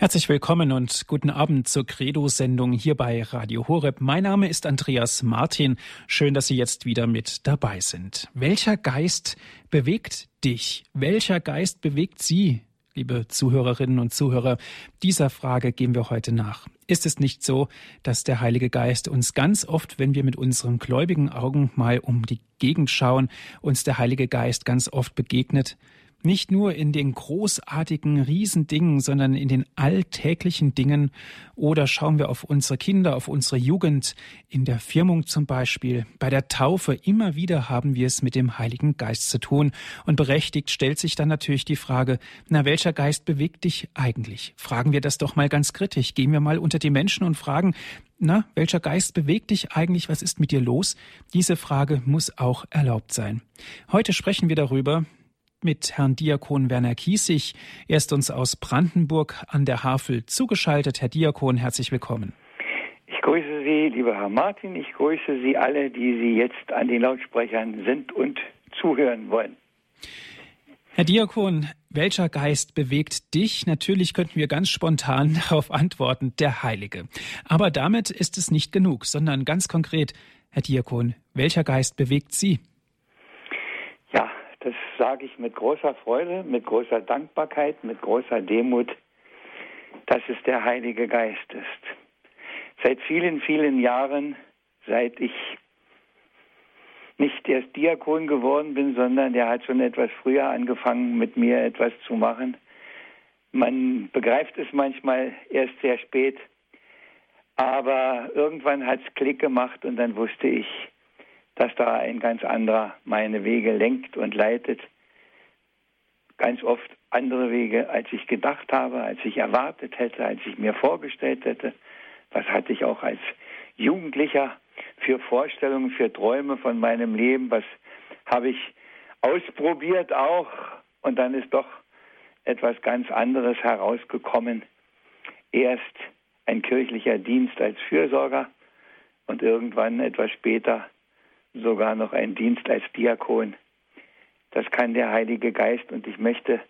Herzlich willkommen und guten Abend zur Credo-Sendung hier bei Radio Horeb. Mein Name ist Andreas Martin. Schön, dass Sie jetzt wieder mit dabei sind. Welcher Geist bewegt dich? Welcher Geist bewegt Sie? Liebe Zuhörerinnen und Zuhörer, dieser Frage gehen wir heute nach. Ist es nicht so, dass der Heilige Geist uns ganz oft, wenn wir mit unseren gläubigen Augen mal um die Gegend schauen, uns der Heilige Geist ganz oft begegnet? Nicht nur in den großartigen Riesendingen, sondern in den alltäglichen Dingen. Oder schauen wir auf unsere Kinder, auf unsere Jugend, in der Firmung zum Beispiel, bei der Taufe. Immer wieder haben wir es mit dem Heiligen Geist zu tun. Und berechtigt stellt sich dann natürlich die Frage, na, welcher Geist bewegt dich eigentlich? Fragen wir das doch mal ganz kritisch. Gehen wir mal unter die Menschen und fragen, na, welcher Geist bewegt dich eigentlich? Was ist mit dir los? Diese Frage muss auch erlaubt sein. Heute sprechen wir darüber, mit Herrn Diakon Werner Kiesig. Er ist uns aus Brandenburg an der Havel zugeschaltet. Herr Diakon, herzlich willkommen. Ich grüße Sie, lieber Herr Martin. Ich grüße Sie alle, die Sie jetzt an den Lautsprechern sind und zuhören wollen. Herr Diakon, welcher Geist bewegt dich? Natürlich könnten wir ganz spontan darauf antworten, der Heilige. Aber damit ist es nicht genug, sondern ganz konkret, Herr Diakon, welcher Geist bewegt Sie? Das sage ich mit großer Freude, mit großer Dankbarkeit, mit großer Demut, dass es der Heilige Geist ist. Seit vielen, vielen Jahren, seit ich nicht erst Diakon geworden bin, sondern der hat schon etwas früher angefangen, mit mir etwas zu machen. Man begreift es manchmal erst sehr spät, aber irgendwann hat es Klick gemacht und dann wusste ich, dass da ein ganz anderer meine Wege lenkt und leitet. Ganz oft andere Wege, als ich gedacht habe, als ich erwartet hätte, als ich mir vorgestellt hätte. Was hatte ich auch als Jugendlicher für Vorstellungen, für Träume von meinem Leben? Was habe ich ausprobiert auch? Und dann ist doch etwas ganz anderes herausgekommen. Erst ein kirchlicher Dienst als Fürsorger und irgendwann etwas später sogar noch ein Dienst als Diakon. Das kann der Heilige Geist und ich möchte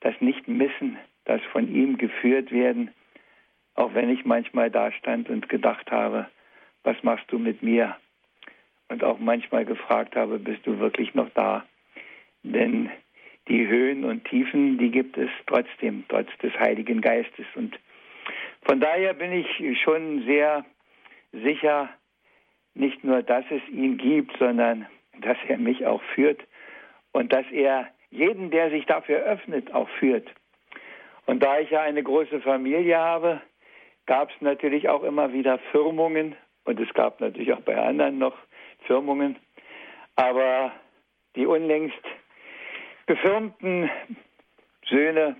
das nicht missen, das von ihm geführt werden, auch wenn ich manchmal da stand und gedacht habe, was machst du mit mir? Und auch manchmal gefragt habe, bist du wirklich noch da? Denn die Höhen und Tiefen, die gibt es trotzdem, trotz des Heiligen Geistes. Und von daher bin ich schon sehr sicher, nicht nur, dass es ihn gibt, sondern dass er mich auch führt und dass er jeden, der sich dafür öffnet, auch führt. Und da ich ja eine große Familie habe, gab es natürlich auch immer wieder Firmungen und es gab natürlich auch bei anderen noch Firmungen. Aber die unlängst befirmten Söhne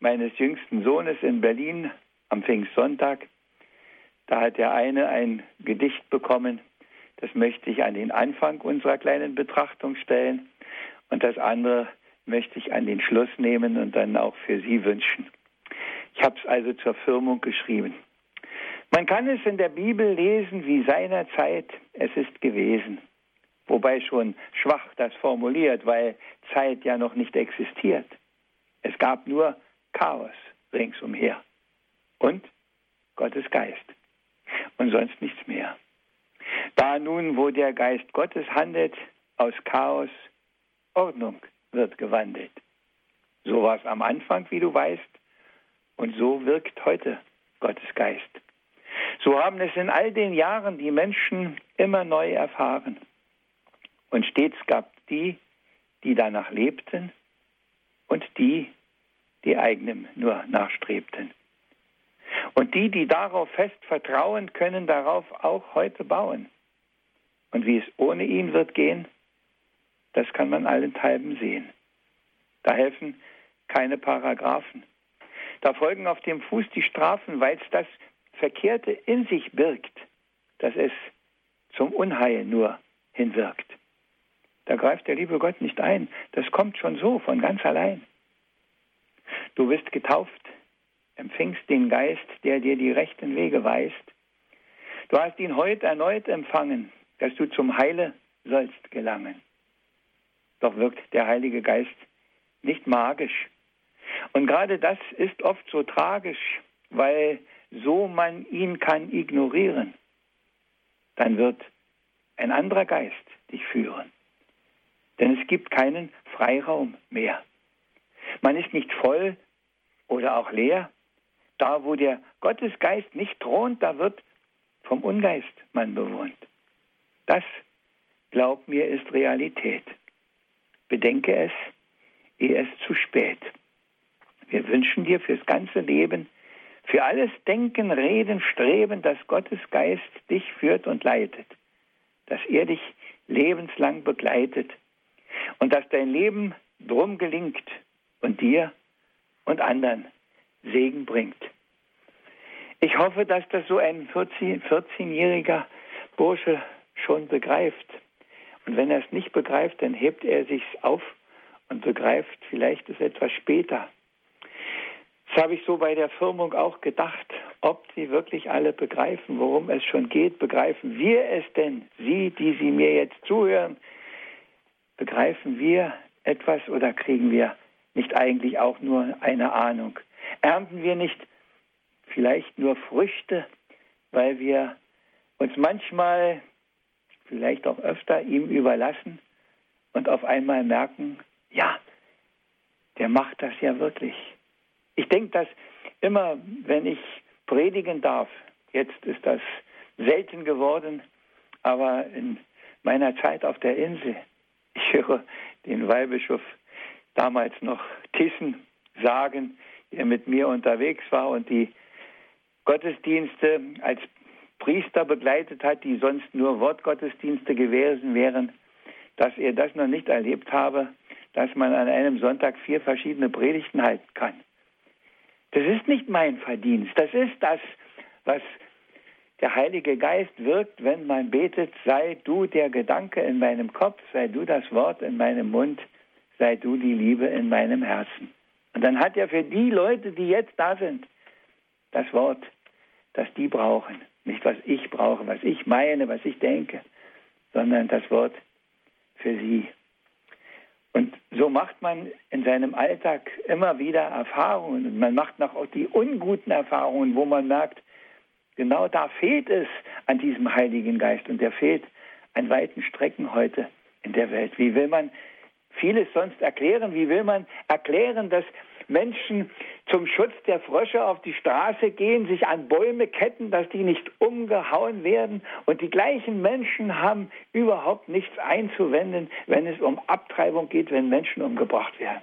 meines jüngsten Sohnes in Berlin am Pfingstsonntag, da hat der eine ein Gedicht bekommen, das möchte ich an den Anfang unserer kleinen Betrachtung stellen. Und das andere möchte ich an den Schluss nehmen und dann auch für Sie wünschen. Ich habe es also zur Firmung geschrieben. Man kann es in der Bibel lesen, wie seinerzeit es ist gewesen. Wobei schon schwach das formuliert, weil Zeit ja noch nicht existiert. Es gab nur Chaos ringsumher. Und Gottes Geist. Und sonst nichts mehr. Da nun, wo der Geist Gottes handelt, aus Chaos Ordnung wird gewandelt. So war es am Anfang, wie du weißt, und so wirkt heute Gottes Geist. So haben es in all den Jahren die Menschen immer neu erfahren. Und stets gab die, die danach lebten, und die, die eigenem nur nachstrebten. Und die, die darauf fest vertrauen, können darauf auch heute bauen. Und wie es ohne ihn wird gehen, das kann man allenthalben sehen. Da helfen keine Paragraphen. Da folgen auf dem Fuß die Strafen, weil es das Verkehrte in sich birgt, dass es zum Unheil nur hinwirkt. Da greift der liebe Gott nicht ein. Das kommt schon so von ganz allein. Du bist getauft, empfingst den Geist, der dir die rechten Wege weist. Du hast ihn heute erneut empfangen, dass du zum Heile sollst gelangen. Doch wirkt der Heilige Geist nicht magisch. Und gerade das ist oft so tragisch, weil so man ihn kann ignorieren, dann wird ein anderer Geist dich führen. Denn es gibt keinen Freiraum mehr. Man ist nicht voll oder auch leer. Da, wo der Gottesgeist nicht thront, da wird vom Ungeist man bewohnt. Das, glaub mir, ist Realität. Bedenke es, ehe es zu spät. Wir wünschen dir fürs ganze Leben, für alles Denken, Reden, Streben, dass Gottes Geist dich führt und leitet, dass er dich lebenslang begleitet und dass dein Leben drum gelingt und dir und anderen Segen bringt. Ich hoffe, dass das so ein 14-jähriger Bursche schon begreift. Und wenn er es nicht begreift, dann hebt er sich auf und begreift vielleicht es etwas später. Das habe ich so bei der Firmung auch gedacht, ob sie wirklich alle begreifen, worum es schon geht. Begreifen wir es denn, Sie, die Sie mir jetzt zuhören, begreifen wir etwas oder kriegen wir nicht eigentlich auch nur eine Ahnung? Ernten wir nicht vielleicht nur Früchte, weil wir uns manchmal, vielleicht auch öfter, ihm überlassen und auf einmal merken, ja, der macht das ja wirklich. Ich denke, dass immer, wenn ich predigen darf, jetzt ist das selten geworden, aber in meiner Zeit auf der Insel, ich höre den Weihbischof damals noch Thyssen sagen, der mit mir unterwegs war und die Gottesdienste als Priester begleitet hat, die sonst nur Wortgottesdienste gewesen wären, dass er das noch nicht erlebt habe, dass man an einem Sonntag vier verschiedene Predigten halten kann. Das ist nicht mein Verdienst, das ist das, was der Heilige Geist wirkt, wenn man betet, sei du der Gedanke in meinem Kopf, sei du das Wort in meinem Mund, sei du die Liebe in meinem Herzen. Und dann hat er für die Leute, die jetzt da sind, das Wort, das die brauchen. Nicht, was ich brauche, was ich meine, was ich denke, sondern das Wort für sie. Und so macht man in seinem Alltag immer wieder Erfahrungen. Und man macht noch auch die unguten Erfahrungen, wo man merkt, genau da fehlt es an diesem Heiligen Geist. Und der fehlt an weiten Strecken heute in der Welt. Wie will man vieles sonst erklären? Wie will man erklären, dass Menschen zum Schutz der Frösche auf die Straße gehen, sich an Bäume ketten, dass die nicht umgehauen werden. Und die gleichen Menschen haben überhaupt nichts einzuwenden, wenn es um Abtreibung geht, wenn Menschen umgebracht werden.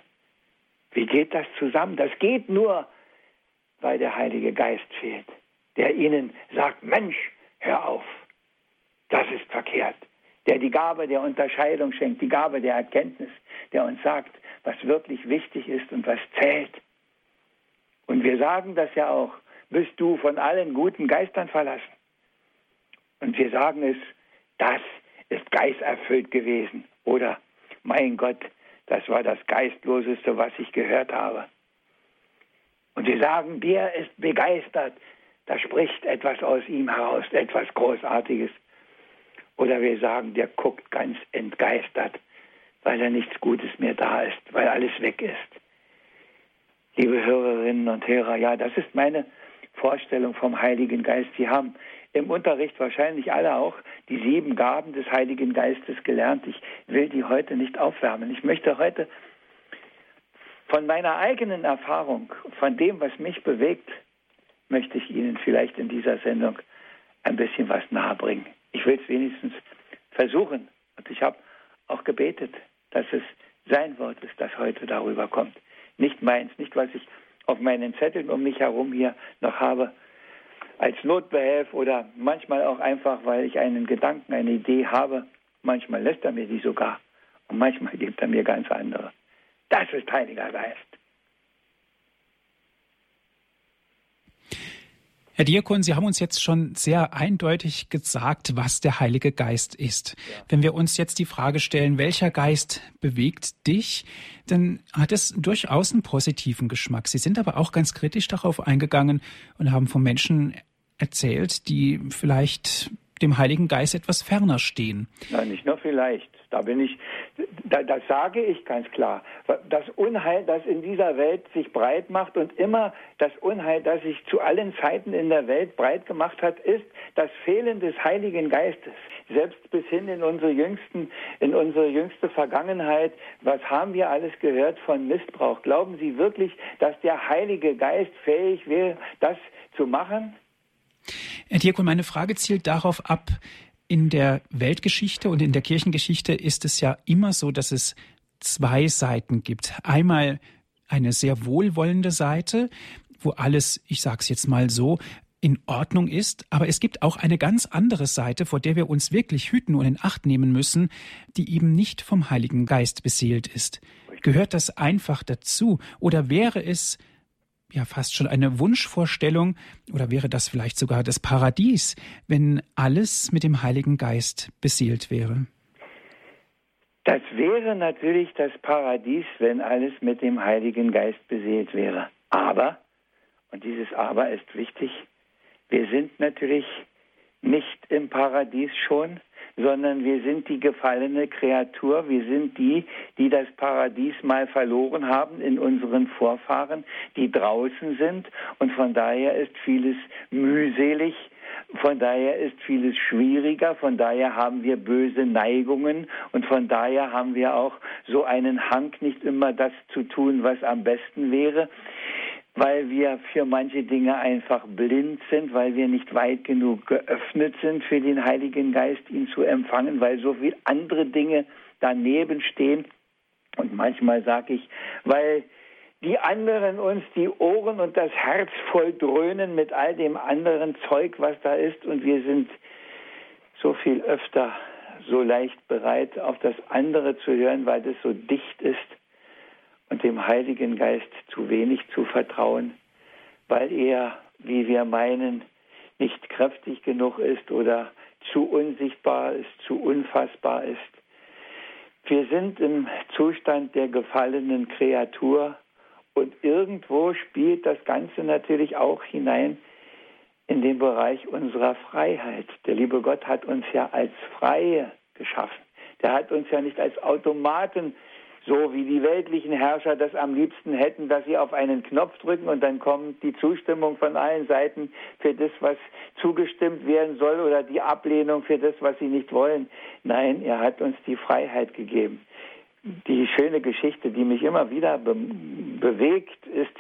Wie geht das zusammen? Das geht nur, weil der Heilige Geist fehlt, der ihnen sagt, Mensch, hör auf, das ist verkehrt der die Gabe der Unterscheidung schenkt, die Gabe der Erkenntnis, der uns sagt, was wirklich wichtig ist und was zählt. Und wir sagen das ja auch, bist du von allen guten Geistern verlassen. Und wir sagen es, das ist geisterfüllt gewesen. Oder, mein Gott, das war das Geistloseste, was ich gehört habe. Und wir sagen, der ist begeistert. Da spricht etwas aus ihm heraus, etwas Großartiges. Oder wir sagen, der guckt ganz entgeistert, weil da nichts Gutes mehr da ist, weil alles weg ist. Liebe Hörerinnen und Hörer, ja, das ist meine Vorstellung vom Heiligen Geist. Sie haben im Unterricht wahrscheinlich alle auch die sieben Gaben des Heiligen Geistes gelernt. Ich will die heute nicht aufwärmen. Ich möchte heute von meiner eigenen Erfahrung, von dem, was mich bewegt, möchte ich Ihnen vielleicht in dieser Sendung ein bisschen was nahebringen ich will es wenigstens versuchen. Und ich habe auch gebetet, dass es sein Wort ist, das heute darüber kommt. Nicht meins, nicht was ich auf meinen Zetteln um mich herum hier noch habe als Notbehelf oder manchmal auch einfach, weil ich einen Gedanken, eine Idee habe. Manchmal lässt er mir die sogar und manchmal gibt er mir ganz andere. Das ist Heiliger Geist. Herr Diakon, Sie haben uns jetzt schon sehr eindeutig gesagt, was der Heilige Geist ist. Ja. Wenn wir uns jetzt die Frage stellen, welcher Geist bewegt dich, dann hat es durchaus einen positiven Geschmack. Sie sind aber auch ganz kritisch darauf eingegangen und haben von Menschen erzählt, die vielleicht dem Heiligen Geist etwas ferner stehen. Nein, nicht nur vielleicht. Da bin ich das, das sage ich ganz klar. Das Unheil, das in dieser Welt sich breit macht und immer das Unheil, das sich zu allen Zeiten in der Welt breit gemacht hat, ist das Fehlen des Heiligen Geistes. Selbst bis hin in unsere jüngsten, in unsere jüngste Vergangenheit. Was haben wir alles gehört von Missbrauch? Glauben Sie wirklich, dass der Heilige Geist fähig wäre, das zu machen? Herr Diakon, meine Frage zielt darauf ab, in der Weltgeschichte und in der Kirchengeschichte ist es ja immer so, dass es zwei Seiten gibt. Einmal eine sehr wohlwollende Seite, wo alles, ich sage es jetzt mal so, in Ordnung ist, aber es gibt auch eine ganz andere Seite, vor der wir uns wirklich hüten und in Acht nehmen müssen, die eben nicht vom Heiligen Geist beseelt ist. Gehört das einfach dazu oder wäre es ja fast schon eine Wunschvorstellung oder wäre das vielleicht sogar das Paradies, wenn alles mit dem Heiligen Geist beseelt wäre? Das wäre natürlich das Paradies, wenn alles mit dem Heiligen Geist beseelt wäre. Aber, und dieses Aber ist wichtig, wir sind natürlich nicht im Paradies schon, sondern wir sind die gefallene Kreatur, wir sind die, die das Paradies mal verloren haben in unseren Vorfahren, die draußen sind. Und von daher ist vieles mühselig, von daher ist vieles schwieriger, von daher haben wir böse Neigungen und von daher haben wir auch so einen Hang, nicht immer das zu tun, was am besten wäre weil wir für manche Dinge einfach blind sind, weil wir nicht weit genug geöffnet sind für den Heiligen Geist, ihn zu empfangen, weil so viele andere Dinge daneben stehen. Und manchmal sage ich, weil die anderen uns die Ohren und das Herz voll dröhnen mit all dem anderen Zeug, was da ist, und wir sind so viel öfter so leicht bereit, auf das andere zu hören, weil das so dicht ist und dem Heiligen Geist zu wenig zu vertrauen, weil er, wie wir meinen, nicht kräftig genug ist oder zu unsichtbar ist, zu unfassbar ist. Wir sind im Zustand der gefallenen Kreatur und irgendwo spielt das Ganze natürlich auch hinein in den Bereich unserer Freiheit. Der liebe Gott hat uns ja als Freie geschaffen. Der hat uns ja nicht als Automaten so wie die weltlichen Herrscher das am liebsten hätten, dass sie auf einen Knopf drücken und dann kommt die Zustimmung von allen Seiten für das, was zugestimmt werden soll oder die Ablehnung für das, was sie nicht wollen. Nein, er hat uns die Freiheit gegeben. Die schöne Geschichte, die mich immer wieder be bewegt, ist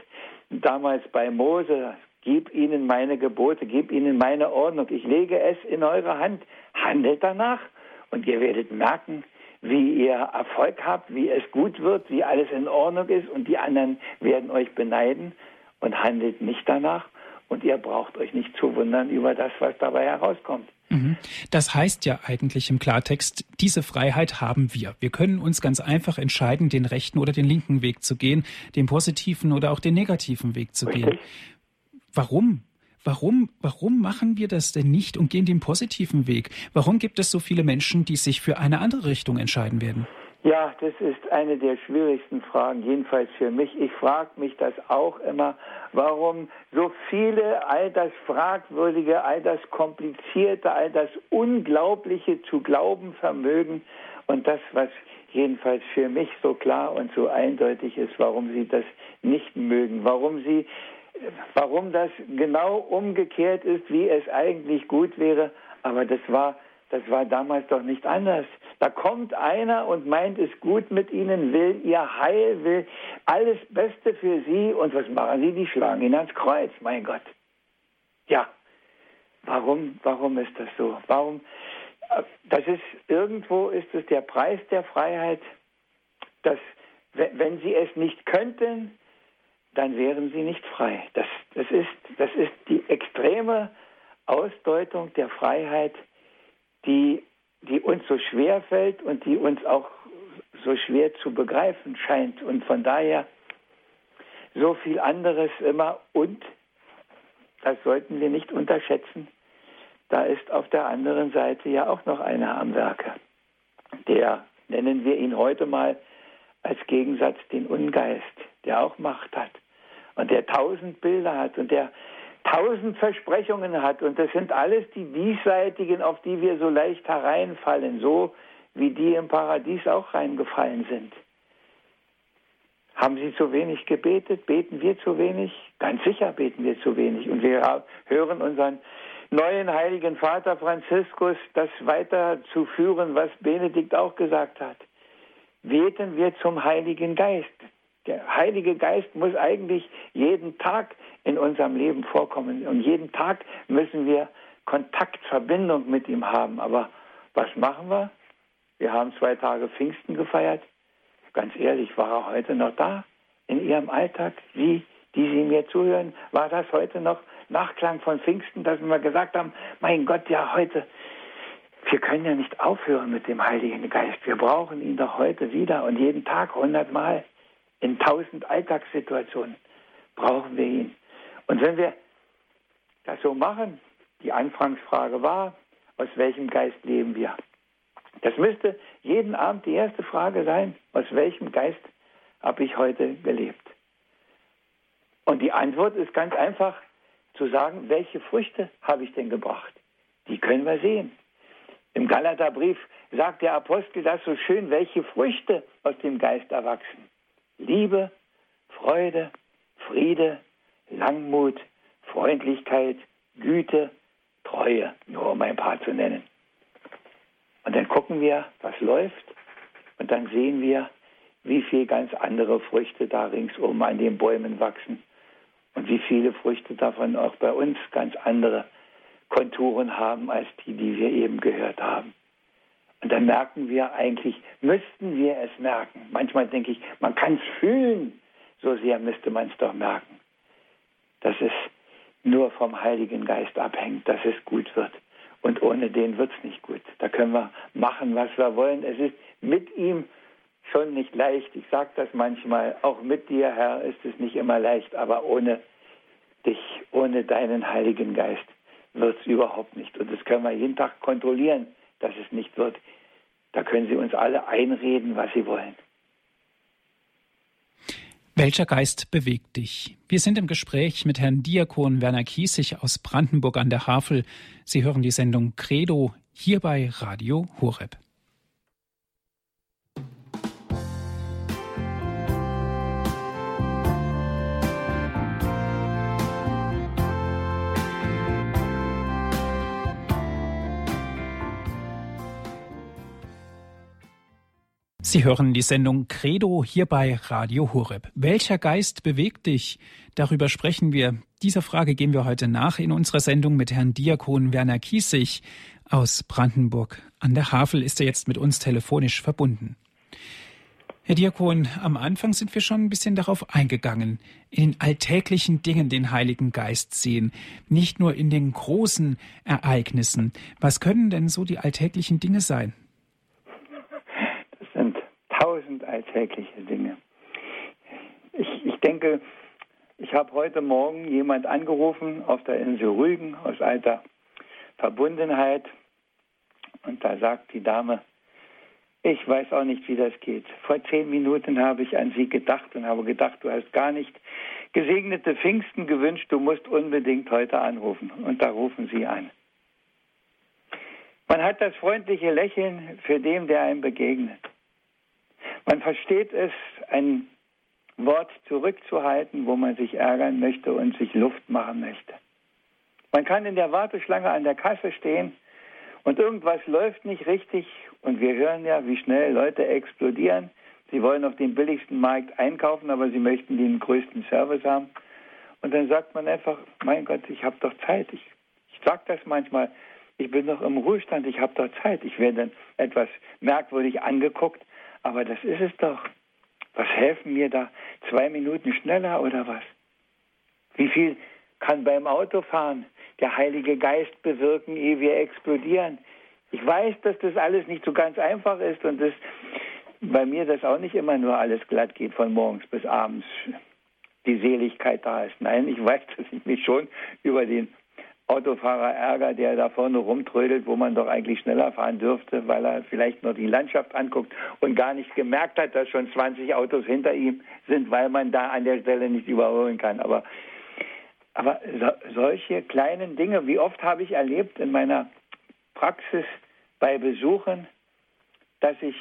damals bei Mose, gib ihnen meine Gebote, gib ihnen meine Ordnung, ich lege es in eure Hand, handelt danach und ihr werdet merken, wie ihr Erfolg habt, wie es gut wird, wie alles in Ordnung ist und die anderen werden euch beneiden und handelt nicht danach und ihr braucht euch nicht zu wundern über das, was dabei herauskommt. Mhm. Das heißt ja eigentlich im Klartext, diese Freiheit haben wir. Wir können uns ganz einfach entscheiden, den rechten oder den linken Weg zu gehen, den positiven oder auch den negativen Weg zu Richtig. gehen. Warum? Warum, warum machen wir das denn nicht und gehen den positiven Weg? Warum gibt es so viele Menschen, die sich für eine andere Richtung entscheiden werden? Ja, das ist eine der schwierigsten Fragen, jedenfalls für mich. Ich frage mich das auch immer, warum so viele all das Fragwürdige, all das Komplizierte, all das Unglaubliche zu glauben vermögen und das, was jedenfalls für mich so klar und so eindeutig ist, warum sie das nicht mögen, warum sie warum das genau umgekehrt ist, wie es eigentlich gut wäre. Aber das war, das war damals doch nicht anders. Da kommt einer und meint es gut mit ihnen, will ihr Heil, will alles Beste für sie. Und was machen sie? Die schlagen ihn ans Kreuz, mein Gott. Ja, warum, warum ist das so? Warum? Das ist, irgendwo ist es der Preis der Freiheit, dass, wenn sie es nicht könnten, dann wären sie nicht frei. Das, das, ist, das ist die extreme Ausdeutung der Freiheit, die, die uns so schwer fällt und die uns auch so schwer zu begreifen scheint. Und von daher so viel anderes immer und, das sollten wir nicht unterschätzen, da ist auf der anderen Seite ja auch noch einer am Werke. Der, nennen wir ihn heute mal als Gegensatz den Ungeist, der auch Macht hat und der tausend Bilder hat und der tausend Versprechungen hat. Und das sind alles die diesseitigen, auf die wir so leicht hereinfallen. So wie die im Paradies auch reingefallen sind. Haben sie zu wenig gebetet? Beten wir zu wenig? Ganz sicher beten wir zu wenig. Und wir hören unseren neuen heiligen Vater Franziskus das weiterzuführen, was Benedikt auch gesagt hat. Beten wir zum Heiligen Geist. Der Heilige Geist muss eigentlich jeden Tag in unserem Leben vorkommen. Und jeden Tag müssen wir Kontakt, Verbindung mit ihm haben. Aber was machen wir? Wir haben zwei Tage Pfingsten gefeiert. Ganz ehrlich, war er heute noch da in Ihrem Alltag? Sie, die Sie mir zuhören, war das heute noch Nachklang von Pfingsten, dass wir gesagt haben, mein Gott, ja heute, wir können ja nicht aufhören mit dem Heiligen Geist. Wir brauchen ihn doch heute wieder und jeden Tag hundertmal in tausend Alltagssituationen brauchen wir ihn. Und wenn wir das so machen, die Anfangsfrage war, aus welchem Geist leben wir? Das müsste jeden Abend die erste Frage sein, aus welchem Geist habe ich heute gelebt? Und die Antwort ist ganz einfach zu sagen, welche Früchte habe ich denn gebracht? Die können wir sehen. Im Galaterbrief sagt der Apostel das so schön, welche Früchte aus dem Geist erwachsen. Liebe, Freude, Friede, Langmut, Freundlichkeit, Güte, Treue, nur um ein paar zu nennen. Und dann gucken wir, was läuft, und dann sehen wir, wie viele ganz andere Früchte da ringsum an den Bäumen wachsen und wie viele Früchte davon auch bei uns ganz andere Konturen haben als die, die wir eben gehört haben. Und dann merken wir eigentlich, müssten wir es merken. Manchmal denke ich, man kann es fühlen, so sehr müsste man es doch merken, dass es nur vom Heiligen Geist abhängt, dass es gut wird. Und ohne den wird es nicht gut. Da können wir machen, was wir wollen. Es ist mit ihm schon nicht leicht. Ich sage das manchmal, auch mit dir, Herr, ist es nicht immer leicht, aber ohne dich, ohne deinen Heiligen Geist wird es überhaupt nicht. Und das können wir jeden Tag kontrollieren, dass es nicht wird. Da können Sie uns alle einreden, was Sie wollen. Welcher Geist bewegt dich? Wir sind im Gespräch mit Herrn Diakon Werner Kiesig aus Brandenburg an der Havel. Sie hören die Sendung Credo hier bei Radio Horeb. Sie hören die Sendung Credo hier bei Radio Horeb. Welcher Geist bewegt dich? Darüber sprechen wir. Dieser Frage gehen wir heute nach in unserer Sendung mit Herrn Diakon Werner Kiesig aus Brandenburg. An der Havel ist er jetzt mit uns telefonisch verbunden. Herr Diakon, am Anfang sind wir schon ein bisschen darauf eingegangen, in den alltäglichen Dingen den Heiligen Geist sehen, nicht nur in den großen Ereignissen. Was können denn so die alltäglichen Dinge sein? Tausend alltägliche Dinge. Ich, ich denke, ich habe heute Morgen jemand angerufen auf der Insel Rügen aus alter Verbundenheit. Und da sagt die Dame, ich weiß auch nicht, wie das geht. Vor zehn Minuten habe ich an Sie gedacht und habe gedacht, du hast gar nicht gesegnete Pfingsten gewünscht, du musst unbedingt heute anrufen. Und da rufen Sie an. Man hat das freundliche Lächeln für den, der einem begegnet. Man versteht es, ein Wort zurückzuhalten, wo man sich ärgern möchte und sich Luft machen möchte. Man kann in der Warteschlange an der Kasse stehen und irgendwas läuft nicht richtig und wir hören ja, wie schnell Leute explodieren. Sie wollen auf dem billigsten Markt einkaufen, aber sie möchten den größten Service haben. Und dann sagt man einfach, mein Gott, ich habe doch Zeit. Ich, ich sage das manchmal, ich bin doch im Ruhestand, ich habe doch Zeit. Ich werde dann etwas merkwürdig angeguckt, aber das ist es doch. Was helfen mir da? Zwei Minuten schneller oder was? Wie viel kann beim Autofahren der Heilige Geist bewirken, ehe wir explodieren? Ich weiß, dass das alles nicht so ganz einfach ist und dass bei mir das auch nicht immer nur alles glatt geht von morgens bis abends die Seligkeit da ist. Nein, ich weiß, dass ich mich schon über den Autofahrer Ärger, der da vorne rumtrödelt, wo man doch eigentlich schneller fahren dürfte, weil er vielleicht nur die Landschaft anguckt und gar nicht gemerkt hat, dass schon 20 Autos hinter ihm sind, weil man da an der Stelle nicht überholen kann. Aber, aber so, solche kleinen Dinge, wie oft habe ich erlebt in meiner Praxis bei Besuchen, dass ich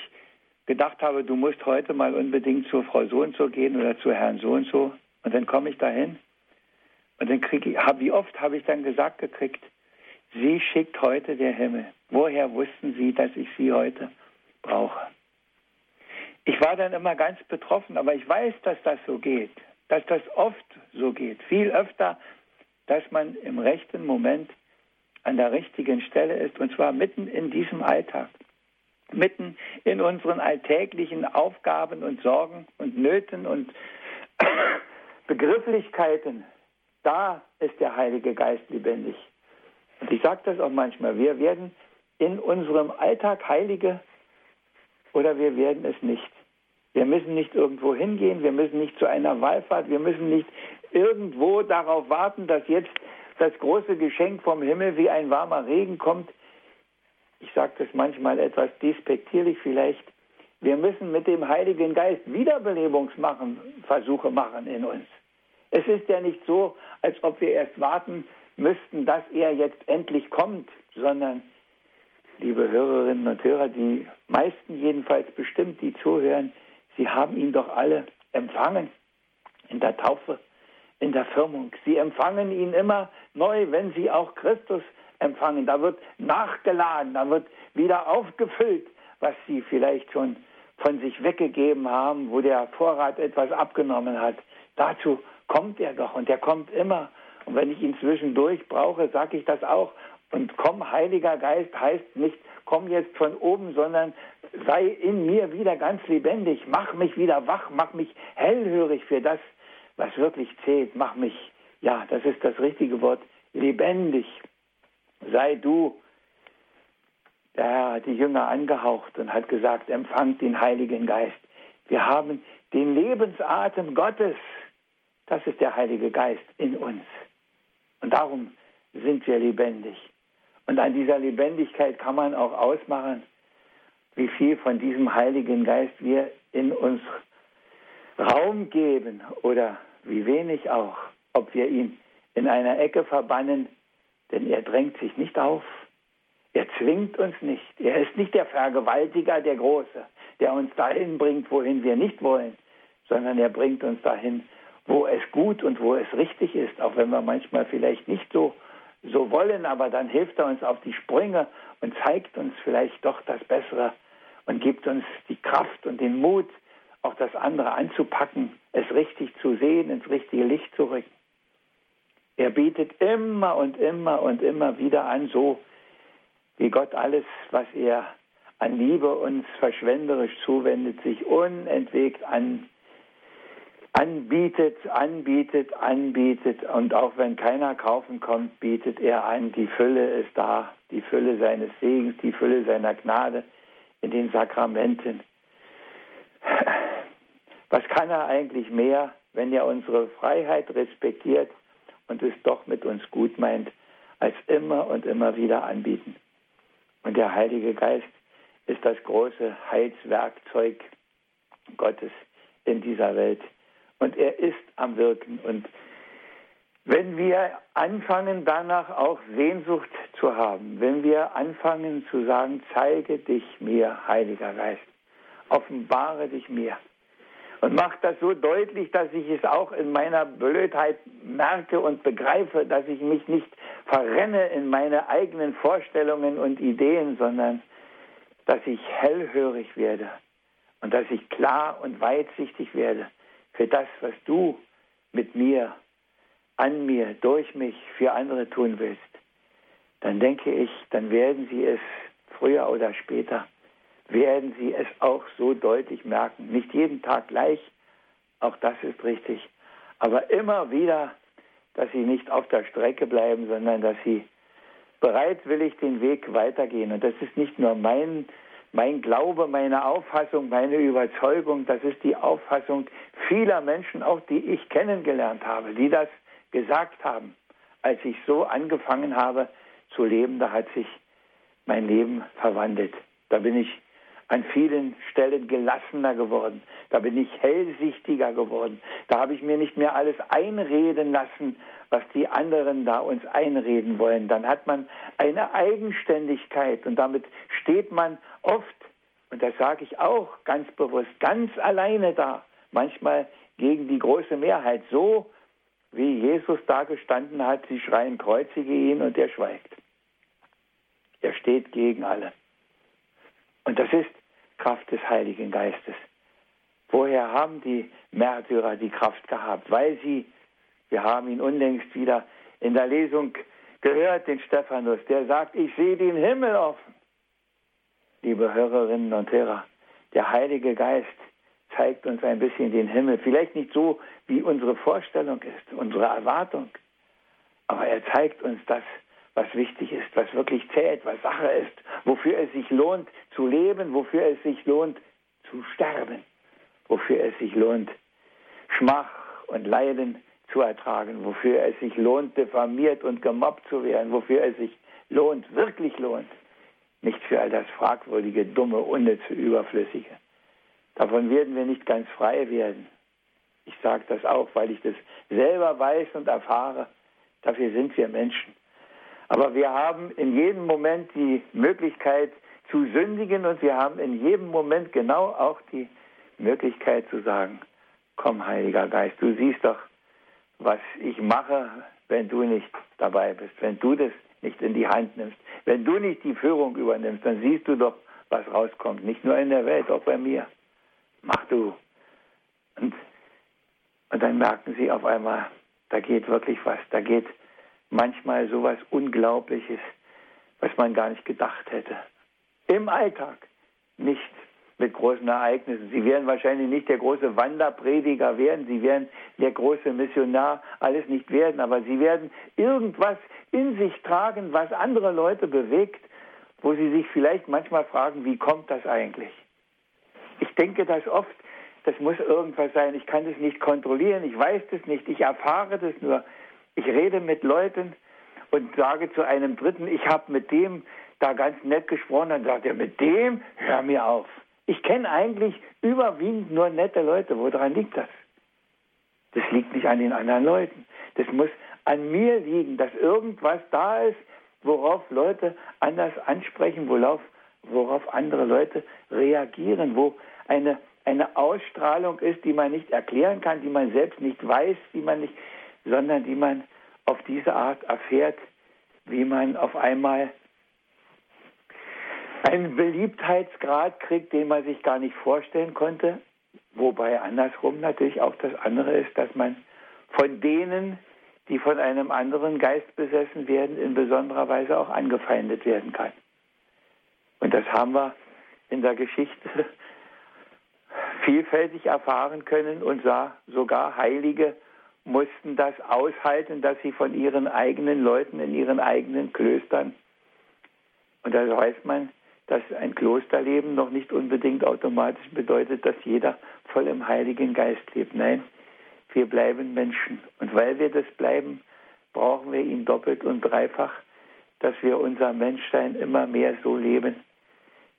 gedacht habe, du musst heute mal unbedingt zur Frau so und so gehen oder zu Herrn so und so. Und dann komme ich dahin und dann kriege ich, wie oft habe ich dann gesagt gekriegt, sie schickt heute der Himmel. Woher wussten Sie, dass ich Sie heute brauche? Ich war dann immer ganz betroffen, aber ich weiß, dass das so geht, dass das oft so geht, viel öfter, dass man im rechten Moment an der richtigen Stelle ist, und zwar mitten in diesem Alltag, mitten in unseren alltäglichen Aufgaben und Sorgen und Nöten und Begrifflichkeiten. Da ist der Heilige Geist lebendig. Und ich sage das auch manchmal, wir werden in unserem Alltag Heilige oder wir werden es nicht. Wir müssen nicht irgendwo hingehen, wir müssen nicht zu einer Wallfahrt, wir müssen nicht irgendwo darauf warten, dass jetzt das große Geschenk vom Himmel wie ein warmer Regen kommt. Ich sage das manchmal etwas despektierlich vielleicht. Wir müssen mit dem Heiligen Geist Wiederbelebungsversuche machen in uns. Es ist ja nicht so, als ob wir erst warten müssten, dass er jetzt endlich kommt, sondern, liebe Hörerinnen und Hörer, die meisten jedenfalls bestimmt, die zuhören, sie haben ihn doch alle empfangen in der Taufe in der Firmung. Sie empfangen ihn immer neu, wenn sie auch Christus empfangen. Da wird nachgeladen, da wird wieder aufgefüllt, was sie vielleicht schon von sich weggegeben haben, wo der Vorrat etwas abgenommen hat. Dazu kommt er doch und er kommt immer. Und wenn ich ihn zwischendurch brauche, sage ich das auch. Und komm, Heiliger Geist heißt nicht, komm jetzt von oben, sondern sei in mir wieder ganz lebendig, mach mich wieder wach, mach mich hellhörig für das, was wirklich zählt. Mach mich, ja, das ist das richtige Wort, lebendig. Sei du. Der Herr hat die Jünger angehaucht und hat gesagt, empfangt den Heiligen Geist. Wir haben den Lebensatem Gottes. Das ist der Heilige Geist in uns. Und darum sind wir lebendig. Und an dieser Lebendigkeit kann man auch ausmachen, wie viel von diesem Heiligen Geist wir in uns Raum geben oder wie wenig auch, ob wir ihn in einer Ecke verbannen, denn er drängt sich nicht auf. Er zwingt uns nicht. Er ist nicht der Vergewaltiger, der Große, der uns dahin bringt, wohin wir nicht wollen, sondern er bringt uns dahin, wo es gut und wo es richtig ist, auch wenn wir manchmal vielleicht nicht so, so wollen, aber dann hilft er uns auf die Sprünge und zeigt uns vielleicht doch das Bessere und gibt uns die Kraft und den Mut, auch das andere anzupacken, es richtig zu sehen, ins richtige Licht zu rücken. Er bietet immer und immer und immer wieder an, so wie Gott alles, was er an Liebe uns verschwenderisch zuwendet, sich unentwegt an, anbietet, anbietet, anbietet. Und auch wenn keiner kaufen kommt, bietet er an, die Fülle ist da, die Fülle seines Segens, die Fülle seiner Gnade in den Sakramenten. Was kann er eigentlich mehr, wenn er unsere Freiheit respektiert und es doch mit uns gut meint, als immer und immer wieder anbieten? Und der Heilige Geist ist das große Heilswerkzeug Gottes in dieser Welt. Und er ist am Wirken. Und wenn wir anfangen, danach auch Sehnsucht zu haben, wenn wir anfangen zu sagen, zeige dich mir, Heiliger Geist, offenbare dich mir, und macht das so deutlich, dass ich es auch in meiner Blödheit merke und begreife, dass ich mich nicht verrenne in meine eigenen Vorstellungen und Ideen, sondern dass ich hellhörig werde und dass ich klar und weitsichtig werde für das, was du mit mir, an mir, durch mich für andere tun willst. Dann denke ich, dann werden sie es früher oder später werden Sie es auch so deutlich merken. Nicht jeden Tag gleich, auch das ist richtig, aber immer wieder, dass Sie nicht auf der Strecke bleiben, sondern dass Sie bereitwillig den Weg weitergehen. Und das ist nicht nur mein, mein Glaube, meine Auffassung, meine Überzeugung, das ist die Auffassung vieler Menschen, auch die ich kennengelernt habe, die das gesagt haben. Als ich so angefangen habe zu leben, da hat sich mein Leben verwandelt. Da bin ich an vielen Stellen gelassener geworden. Da bin ich hellsichtiger geworden. Da habe ich mir nicht mehr alles einreden lassen, was die anderen da uns einreden wollen. Dann hat man eine Eigenständigkeit und damit steht man oft und das sage ich auch ganz bewusst, ganz alleine da, manchmal gegen die große Mehrheit, so wie Jesus da gestanden hat, sie schreien, kreuzige ihn und er schweigt. Er steht gegen alle. Und das ist Kraft des Heiligen Geistes. Woher haben die Märtyrer die Kraft gehabt? Weil sie, wir haben ihn unlängst wieder in der Lesung gehört, den Stephanus, der sagt, ich sehe den Himmel offen. Liebe Hörerinnen und Hörer, der Heilige Geist zeigt uns ein bisschen den Himmel. Vielleicht nicht so, wie unsere Vorstellung ist, unsere Erwartung, aber er zeigt uns das, was wichtig ist, was wirklich zählt, was Sache ist, wofür es sich lohnt zu leben, wofür es sich lohnt zu sterben, wofür es sich lohnt Schmach und Leiden zu ertragen, wofür es sich lohnt, diffamiert und gemobbt zu werden, wofür es sich lohnt, wirklich lohnt, nicht für all das fragwürdige, dumme, unnütze, überflüssige. Davon werden wir nicht ganz frei werden. Ich sage das auch, weil ich das selber weiß und erfahre. Dafür sind wir Menschen. Aber wir haben in jedem Moment die Möglichkeit zu sündigen und wir haben in jedem Moment genau auch die Möglichkeit zu sagen, komm Heiliger Geist, du siehst doch, was ich mache, wenn du nicht dabei bist, wenn du das nicht in die Hand nimmst, wenn du nicht die Führung übernimmst, dann siehst du doch, was rauskommt, nicht nur in der Welt, auch bei mir. Mach du. Und, und dann merken sie auf einmal, da geht wirklich was, da geht manchmal sowas Unglaubliches, was man gar nicht gedacht hätte. Im Alltag, nicht mit großen Ereignissen. Sie werden wahrscheinlich nicht der große Wanderprediger werden, sie werden der große Missionar alles nicht werden, aber sie werden irgendwas in sich tragen, was andere Leute bewegt, wo sie sich vielleicht manchmal fragen, wie kommt das eigentlich? Ich denke das oft, das muss irgendwas sein, ich kann das nicht kontrollieren, ich weiß das nicht, ich erfahre das nur. Ich rede mit Leuten und sage zu einem Dritten, ich habe mit dem da ganz nett gesprochen, dann sagt er, mit dem, hör mir auf. Ich kenne eigentlich überwiegend nur nette Leute. Woran liegt das? Das liegt nicht an den anderen Leuten. Das muss an mir liegen, dass irgendwas da ist, worauf Leute anders ansprechen, worauf, worauf andere Leute reagieren, wo eine, eine Ausstrahlung ist, die man nicht erklären kann, die man selbst nicht weiß, die man nicht, sondern die man auf diese Art erfährt, wie man auf einmal einen Beliebtheitsgrad kriegt, den man sich gar nicht vorstellen konnte. Wobei andersrum natürlich auch das andere ist, dass man von denen, die von einem anderen Geist besessen werden, in besonderer Weise auch angefeindet werden kann. Und das haben wir in der Geschichte vielfältig erfahren können und sah sogar Heilige mussten das aushalten, dass sie von ihren eigenen Leuten in ihren eigenen Klöstern, und da weiß man, dass ein Klosterleben noch nicht unbedingt automatisch bedeutet, dass jeder voll im Heiligen Geist lebt. Nein, wir bleiben Menschen. Und weil wir das bleiben, brauchen wir ihn doppelt und dreifach, dass wir unser Menschsein immer mehr so leben,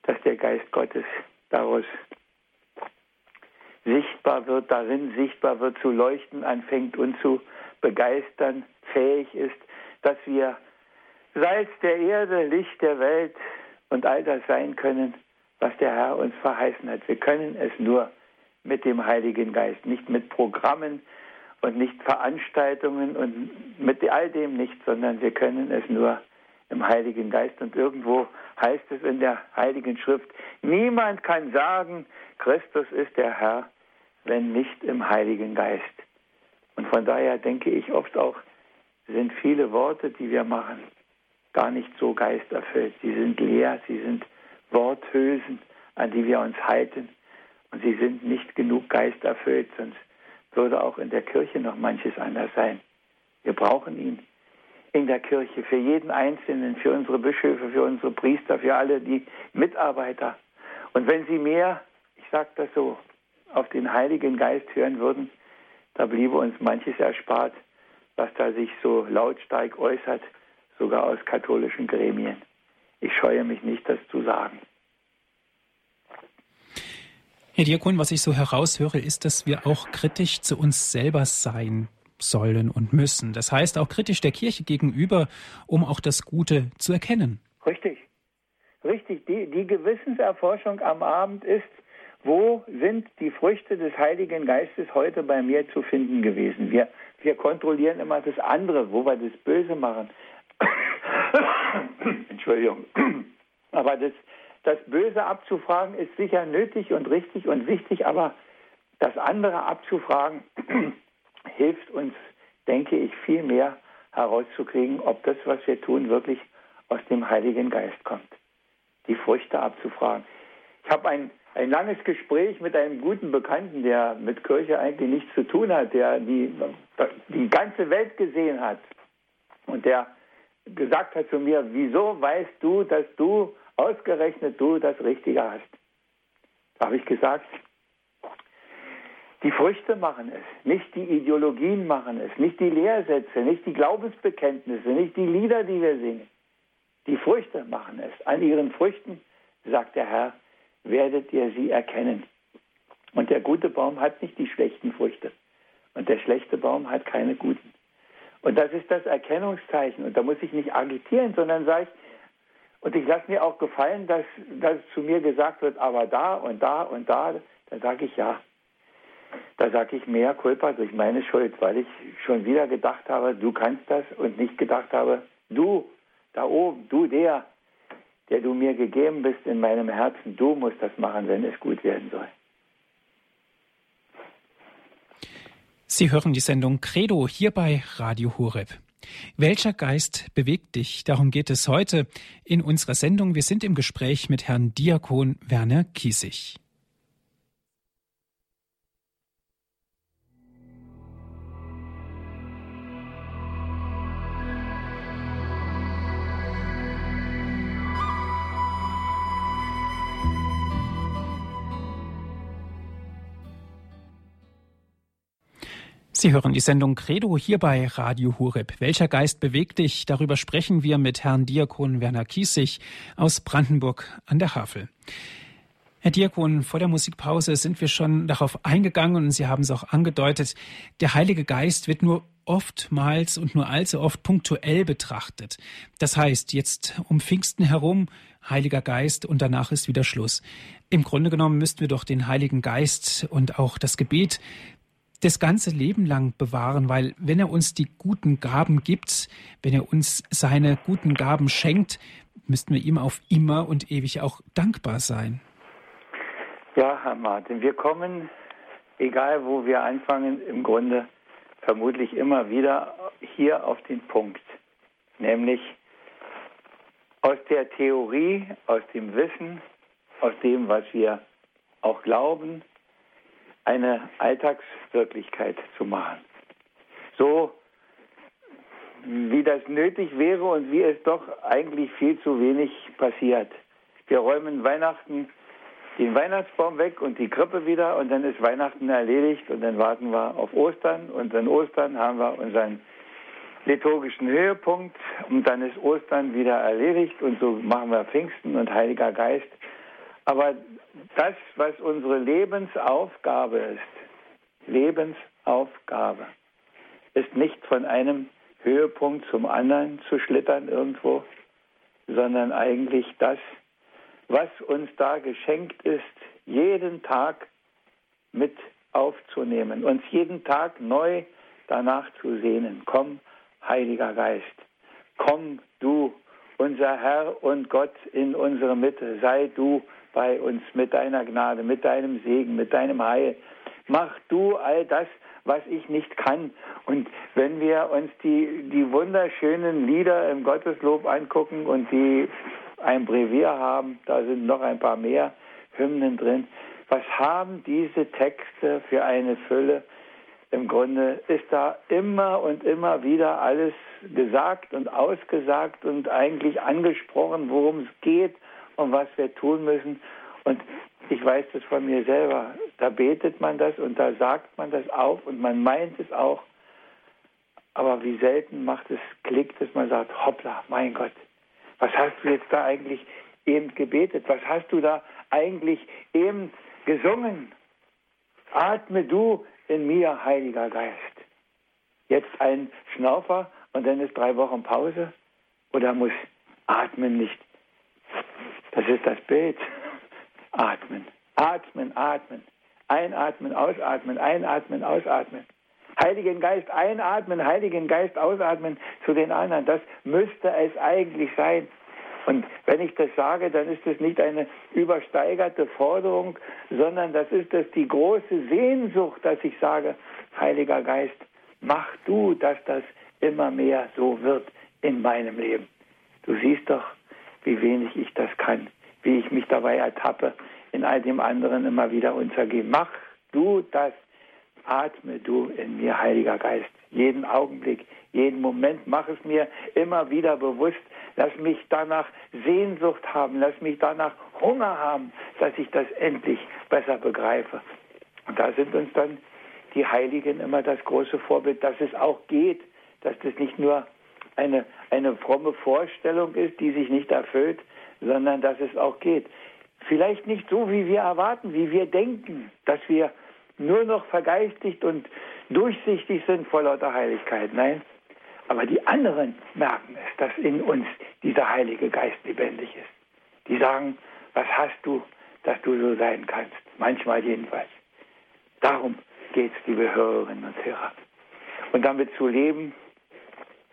dass der Geist Gottes daraus sichtbar wird, darin sichtbar wird, zu leuchten anfängt und zu begeistern fähig ist, dass wir Salz der Erde, Licht der Welt, und all das sein können, was der Herr uns verheißen hat. Wir können es nur mit dem Heiligen Geist, nicht mit Programmen und nicht Veranstaltungen und mit all dem nicht, sondern wir können es nur im Heiligen Geist. Und irgendwo heißt es in der Heiligen Schrift, niemand kann sagen, Christus ist der Herr, wenn nicht im Heiligen Geist. Und von daher denke ich oft auch, sind viele Worte, die wir machen, gar nicht so geisterfüllt. Sie sind leer, sie sind Worthülsen, an die wir uns halten. Und sie sind nicht genug geisterfüllt, sonst würde auch in der Kirche noch manches anders sein. Wir brauchen ihn in der Kirche, für jeden Einzelnen, für unsere Bischöfe, für unsere Priester, für alle die Mitarbeiter. Und wenn sie mehr, ich sage das so, auf den Heiligen Geist hören würden, da bliebe uns manches erspart, was da sich so lautstark äußert sogar aus katholischen Gremien. Ich scheue mich nicht, das zu sagen. Herr Diakon, was ich so heraushöre, ist, dass wir auch kritisch zu uns selber sein sollen und müssen. Das heißt auch kritisch der Kirche gegenüber, um auch das Gute zu erkennen. Richtig. richtig, die, die Gewissenserforschung am Abend ist, wo sind die Früchte des Heiligen Geistes heute bei mir zu finden gewesen? Wir, wir kontrollieren immer das andere, wo wir das Böse machen. Entschuldigung. Aber das, das Böse abzufragen ist sicher nötig und richtig und wichtig, aber das andere abzufragen hilft uns, denke ich, viel mehr herauszukriegen, ob das, was wir tun, wirklich aus dem Heiligen Geist kommt. Die Früchte abzufragen. Ich habe ein, ein langes Gespräch mit einem guten Bekannten, der mit Kirche eigentlich nichts zu tun hat, der die, die ganze Welt gesehen hat und der gesagt hat zu mir, wieso weißt du, dass du ausgerechnet du das Richtige hast? Da habe ich gesagt, die Früchte machen es, nicht die Ideologien machen es, nicht die Lehrsätze, nicht die Glaubensbekenntnisse, nicht die Lieder, die wir singen. Die Früchte machen es. An ihren Früchten, sagt der Herr, werdet ihr sie erkennen. Und der gute Baum hat nicht die schlechten Früchte. Und der schlechte Baum hat keine guten. Und das ist das Erkennungszeichen. Und da muss ich nicht agitieren, sondern sage ich, und ich lasse mir auch gefallen, dass, dass zu mir gesagt wird, aber da und da und da, da sage ich ja. Da sage ich mehr Culpa durch meine Schuld, weil ich schon wieder gedacht habe, du kannst das und nicht gedacht habe, du da oben, du der, der du mir gegeben bist in meinem Herzen, du musst das machen, wenn es gut werden soll. Sie hören die Sendung Credo hier bei Radio Horeb. Welcher Geist bewegt dich? Darum geht es heute in unserer Sendung. Wir sind im Gespräch mit Herrn Diakon Werner Kiesig. Sie hören die Sendung Credo hier bei Radio Hureb. Welcher Geist bewegt dich? Darüber sprechen wir mit Herrn Diakon Werner Kiesig aus Brandenburg an der Havel. Herr Diakon, vor der Musikpause sind wir schon darauf eingegangen und Sie haben es auch angedeutet, der Heilige Geist wird nur oftmals und nur allzu oft punktuell betrachtet. Das heißt, jetzt um Pfingsten herum, Heiliger Geist und danach ist wieder Schluss. Im Grunde genommen müssten wir doch den Heiligen Geist und auch das Gebet das ganze Leben lang bewahren, weil wenn er uns die guten Gaben gibt, wenn er uns seine guten Gaben schenkt, müssten wir ihm auf immer und ewig auch dankbar sein. Ja, Herr Martin, wir kommen, egal wo wir anfangen, im Grunde vermutlich immer wieder hier auf den Punkt, nämlich aus der Theorie, aus dem Wissen, aus dem, was wir auch glauben, eine Alltagswirklichkeit zu machen. So wie das nötig wäre und wie es doch eigentlich viel zu wenig passiert. Wir räumen Weihnachten den Weihnachtsbaum weg und die Krippe wieder und dann ist Weihnachten erledigt und dann warten wir auf Ostern und dann Ostern haben wir unseren liturgischen Höhepunkt und dann ist Ostern wieder erledigt und so machen wir Pfingsten und Heiliger Geist. Aber das, was unsere Lebensaufgabe ist, Lebensaufgabe, ist nicht von einem Höhepunkt zum anderen zu schlittern irgendwo, sondern eigentlich das, was uns da geschenkt ist, jeden Tag mit aufzunehmen, uns jeden Tag neu danach zu sehnen. Komm, Heiliger Geist, komm du, unser Herr und Gott in unsere Mitte, sei du bei uns mit deiner Gnade, mit deinem Segen, mit deinem Heil. Mach du all das, was ich nicht kann. Und wenn wir uns die, die wunderschönen Lieder im Gotteslob angucken und die ein Brevier haben, da sind noch ein paar mehr Hymnen drin. Was haben diese Texte für eine Fülle? Im Grunde ist da immer und immer wieder alles gesagt und ausgesagt und eigentlich angesprochen, worum es geht und was wir tun müssen. Und ich weiß das von mir selber. Da betet man das und da sagt man das auf und man meint es auch. Aber wie selten macht es Klick, dass man sagt, hoppla, mein Gott, was hast du jetzt da eigentlich eben gebetet? Was hast du da eigentlich eben gesungen? Atme du in mir, Heiliger Geist. Jetzt ein Schnaufer und dann ist drei Wochen Pause? Oder muss Atmen nicht Das ist das Bild. Atmen, atmen, atmen. Einatmen, ausatmen, einatmen, ausatmen. Heiligen Geist einatmen, Heiligen Geist ausatmen zu den anderen. Das müsste es eigentlich sein. Und wenn ich das sage, dann ist das nicht eine übersteigerte Forderung, sondern das ist das die große Sehnsucht, dass ich sage, Heiliger Geist, mach du, dass das immer mehr so wird in meinem Leben. Du siehst doch, wie wenig ich das kann, wie ich mich dabei ertappe, in all dem anderen immer wieder untergehe. Mach du das, atme du in mir, Heiliger Geist, jeden Augenblick, jeden Moment, mach es mir immer wieder bewusst, lass mich danach Sehnsucht haben, lass mich danach Hunger haben, dass ich das endlich besser begreife. Und da sind uns dann die Heiligen immer das große Vorbild, dass es auch geht, dass das nicht nur eine, eine fromme Vorstellung ist, die sich nicht erfüllt, sondern dass es auch geht. Vielleicht nicht so, wie wir erwarten, wie wir denken, dass wir nur noch vergeistigt und durchsichtig sind vor lauter Heiligkeit. Nein, aber die anderen merken es, dass in uns dieser Heilige Geist lebendig ist. Die sagen, was hast du, dass du so sein kannst? Manchmal jedenfalls. Darum geht es, liebe Hörerinnen und Hörer. Und damit zu leben,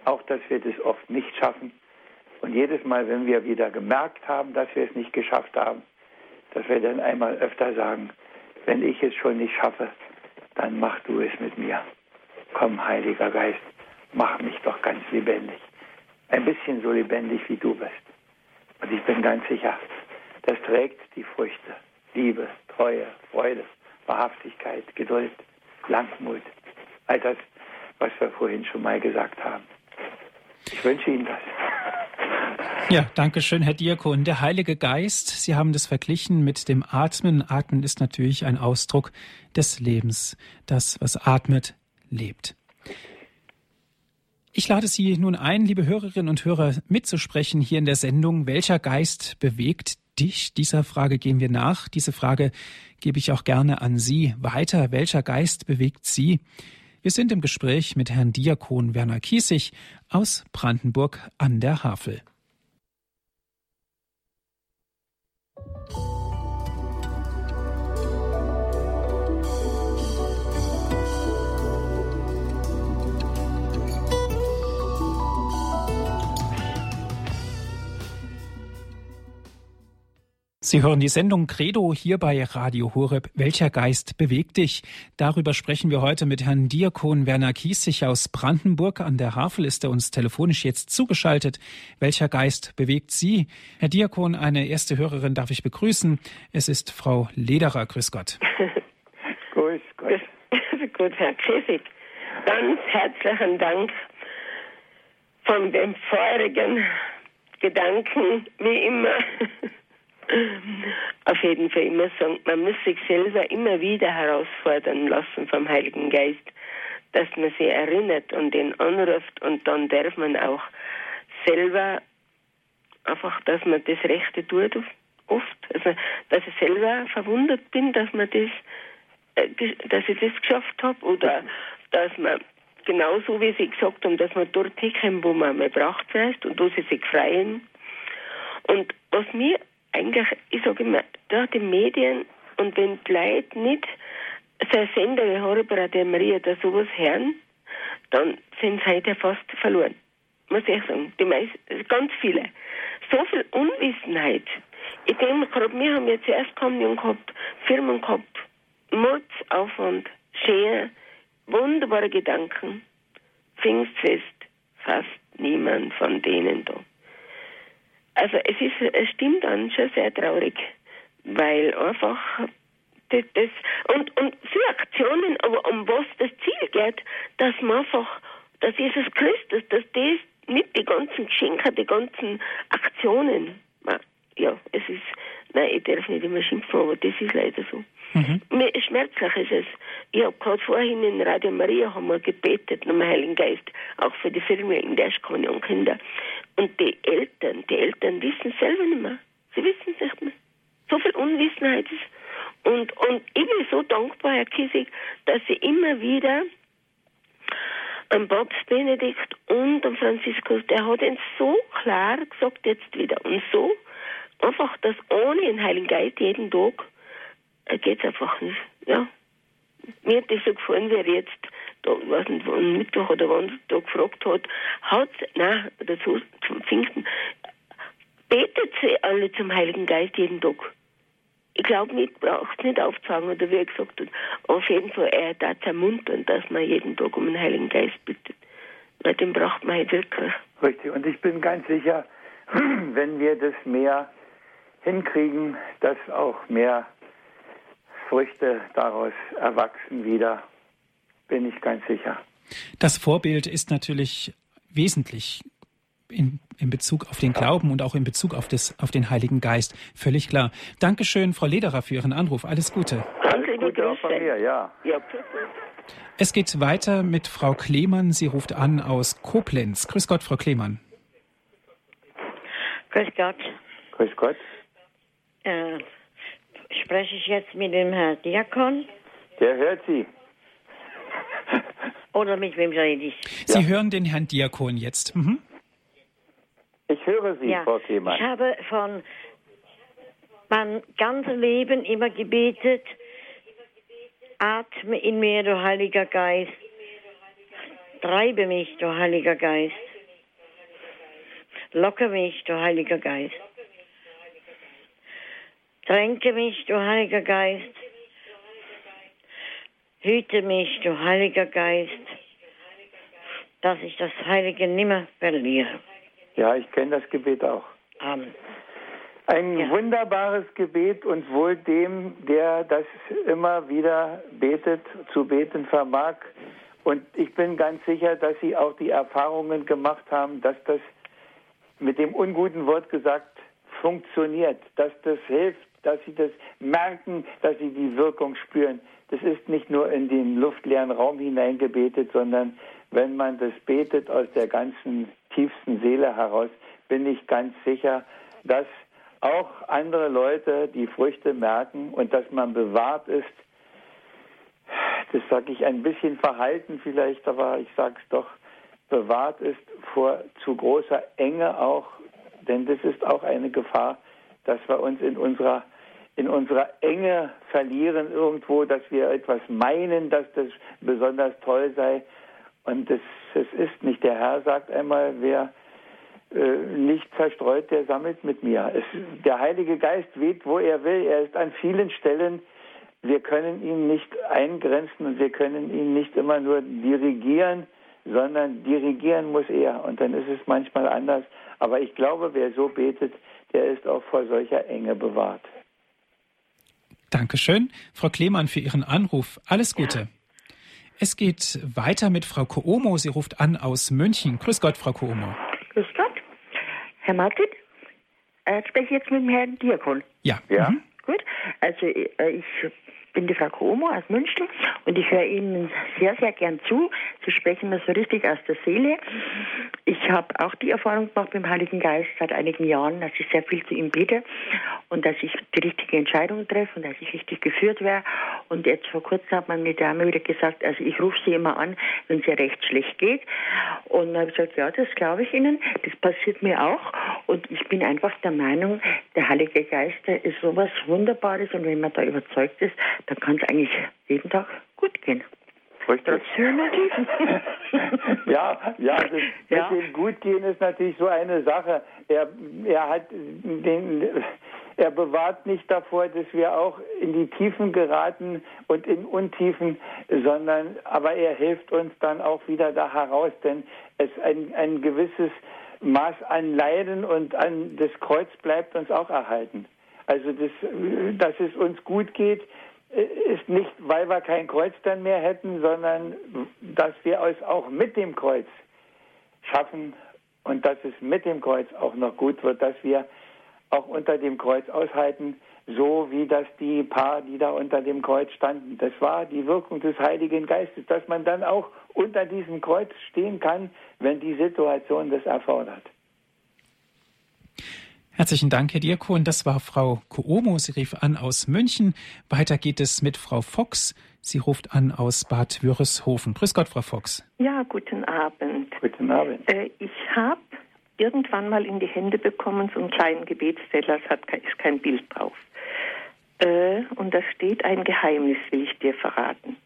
auch dass wir das oft nicht schaffen. Und jedes Mal, wenn wir wieder gemerkt haben, dass wir es nicht geschafft haben, dass wir dann einmal öfter sagen, wenn ich es schon nicht schaffe, dann mach du es mit mir. Komm, Heiliger Geist, mach mich doch ganz lebendig. Ein bisschen so lebendig, wie du bist. Und ich bin ganz sicher, das trägt die Früchte. Liebe, Treue, Freude, Wahrhaftigkeit, Geduld, Langmut. All das, was wir vorhin schon mal gesagt haben. Ich wünsche Ihnen das. Ja, danke schön, Herr Diakon. Der Heilige Geist, Sie haben das verglichen mit dem Atmen. Atmen ist natürlich ein Ausdruck des Lebens. Das, was atmet, lebt. Ich lade Sie nun ein, liebe Hörerinnen und Hörer, mitzusprechen hier in der Sendung. Welcher Geist bewegt dich? Dieser Frage gehen wir nach. Diese Frage gebe ich auch gerne an Sie weiter. Welcher Geist bewegt Sie? Wir sind im Gespräch mit Herrn Diakon Werner Kiesig aus Brandenburg an der Havel. Sie hören die Sendung Credo hier bei Radio Horeb. Welcher Geist bewegt dich? Darüber sprechen wir heute mit Herrn Diakon Werner Kiesig aus Brandenburg. An der Havel ist er uns telefonisch jetzt zugeschaltet. Welcher Geist bewegt Sie? Herr Diakon, eine erste Hörerin darf ich begrüßen. Es ist Frau Lederer. Grüß Gott. Grüß Gott. Gut, Herr Kiesig. Ganz herzlichen Dank von dem feurigen Gedanken, wie immer. auf jeden Fall immer sagen, man muss sich selber immer wieder herausfordern lassen vom Heiligen Geist, dass man sich erinnert und ihn anruft und dann darf man auch selber einfach, dass man das Rechte tut oft. Also, dass ich selber verwundert bin, dass man das, äh, dass ich das geschafft habe oder dass man genauso wie Sie gesagt haben, dass man dort hinkommt, wo man mal braucht ist und wo sie sich freuen. Und was mir eigentlich, ich sage immer, da die Medien und wenn die Leute nicht so ein Sender wie Horror der Maria da sowas hören, dann sind sie heute fast verloren. Muss ich sagen. Die meisten, ganz viele. So viel Unwissenheit. Ich denke gerade, wir haben jetzt erst Kommunion gehabt, Firmen gehabt, Mordsaufwand, Schere, wunderbare Gedanken. Pfingstfest, fast niemand von denen da. Also es ist, es stimmt dann schon sehr traurig, weil einfach das, das und, und für Aktionen, aber um was das Ziel geht, dass man einfach, dass Jesus Christus, dass das mit die ganzen Geschenke, die ganzen Aktionen, ja, es ist, nein, ich darf nicht immer schimpfen, aber das ist leider so. Mhm. Schmerzlich ist es. Ich habe gerade vorhin in Radio Maria haben wir gebetet, nochmal Heiligen Geist, auch für die Firmen in der und Kinder. Und die Eltern, die Eltern wissen selber nicht mehr. Sie wissen es nicht mehr. So viel Unwissenheit ist. Und, und ich bin so dankbar, Herr Kiesig, dass Sie immer wieder am Papst Benedikt und am Franziskus, der hat ihn so klar gesagt jetzt wieder und so einfach das ohne den Heiligen Geist jeden Tag geht es einfach nicht. Ja. Mir hat das so gefallen, wie er jetzt, da, weiß nicht, am Mittwoch oder wann da gefragt hat, hat, nein, dazu zum Pfingsten, betet sie alle zum Heiligen Geist jeden Tag. Ich glaube nicht, braucht es nicht aufzusagen, oder wie er gesagt hat. Auf jeden Fall, er hat ermuntern, dass man jeden Tag um den Heiligen Geist bittet. Weil den braucht man halt wirklich. Richtig, und ich bin ganz sicher, wenn wir das mehr hinkriegen, dass auch mehr Früchte daraus erwachsen wieder, bin ich ganz sicher. Das Vorbild ist natürlich wesentlich in, in Bezug auf den Glauben und auch in Bezug auf, das, auf den Heiligen Geist. Völlig klar. Dankeschön, Frau Lederer, für Ihren Anruf. Alles Gute. Alles Gute auch von mir, ja. ja. Es geht weiter mit Frau Klemann. Sie ruft an aus Koblenz. Grüß Gott, Frau Klemann. Grüß Gott. Grüß Gott. Äh, spreche ich jetzt mit dem Herrn Diakon? Der hört Sie. Oder mit wem rede ich? Sie ja. hören den Herrn Diakon jetzt. Mhm. Ich höre Sie, ja. Frau Klemann. Ich habe von meinem ganzen Leben immer gebetet, atme in mir, du Heiliger Geist. Treibe mich, du Heiliger Geist. Locke mich, du Heiliger Geist. Tränke mich, du Heiliger Geist. Hüte mich, du Heiliger Geist, dass ich das Heilige nimmer verliere. Ja, ich kenne das Gebet auch. Amen. Ein ja. wunderbares Gebet und wohl dem, der das immer wieder betet, zu beten vermag. Und ich bin ganz sicher, dass Sie auch die Erfahrungen gemacht haben, dass das mit dem unguten Wort gesagt funktioniert, dass das hilft, dass Sie das merken, dass Sie die Wirkung spüren. Das ist nicht nur in den luftleeren Raum hineingebetet, sondern wenn man das betet aus der ganzen tiefsten Seele heraus, bin ich ganz sicher, dass auch andere Leute die Früchte merken und dass man bewahrt ist. Das sage ich ein bisschen verhalten vielleicht, aber ich sage es doch, bewahrt ist vor zu großer Enge auch, denn das ist auch eine Gefahr, dass wir uns in unserer in unserer Enge verlieren irgendwo, dass wir etwas meinen, dass das besonders toll sei. Und das, das ist nicht. Der Herr sagt einmal, wer äh, nicht zerstreut, der sammelt mit mir. Es, der Heilige Geist weht, wo er will. Er ist an vielen Stellen. Wir können ihn nicht eingrenzen und wir können ihn nicht immer nur dirigieren, sondern dirigieren muss er. Und dann ist es manchmal anders. Aber ich glaube, wer so betet, der ist auch vor solcher Enge bewahrt. Dankeschön, Frau Klemann, für Ihren Anruf. Alles Gute. Ja. Es geht weiter mit Frau Koomo. Sie ruft an aus München. Grüß Gott, Frau Koomo. Grüß Gott. Herr Martin, äh, spreche ich jetzt mit dem Herrn Diakon? Ja. Ja. Mhm. Gut. Also äh, ich bin die Frau Koomo aus München und ich höre Ihnen sehr, sehr gern zu. Sie sprechen mir so richtig aus der Seele. Ich habe auch die Erfahrung gemacht mit dem Heiligen Geist seit einigen Jahren, dass ich sehr viel zu ihm bete und dass ich die richtige Entscheidung treffe und dass ich richtig geführt werde. Und jetzt vor kurzem hat meine Dame wieder gesagt, also ich rufe sie immer an, wenn es ihr recht schlecht geht. Und dann habe ich gesagt, ja, das glaube ich Ihnen, das passiert mir auch. Und ich bin einfach der Meinung, der Heilige Geist der ist sowas Wunderbares und wenn man da überzeugt ist, dann kann es eigentlich jeden Tag gut gehen. Richtig. ja, ja, das ja. mit dem Gutgehen ist natürlich so eine Sache. Er, er hat den, er bewahrt nicht davor, dass wir auch in die Tiefen geraten und in Untiefen, sondern, aber er hilft uns dann auch wieder da heraus, denn es ein, ein gewisses Maß an Leiden und an das Kreuz bleibt uns auch erhalten. Also, das, dass es uns gut geht, ist nicht, weil wir kein Kreuz dann mehr hätten, sondern dass wir es auch mit dem Kreuz schaffen und dass es mit dem Kreuz auch noch gut wird, dass wir auch unter dem Kreuz aushalten, so wie das die Paar, die da unter dem Kreuz standen. Das war die Wirkung des Heiligen Geistes, dass man dann auch unter diesem Kreuz stehen kann, wenn die Situation das erfordert. Herzlichen Dank, Herr Diakon. Das war Frau Koomo. Sie rief an aus München. Weiter geht es mit Frau Fox. Sie ruft an aus Bad Wörishofen. Grüß Gott, Frau Fox. Ja, guten Abend. Guten Abend. Äh, ich habe irgendwann mal in die Hände bekommen, so einen kleinen Gebetszettel, es hat, ist kein Bild drauf. Äh, und da steht ein Geheimnis, will ich dir verraten.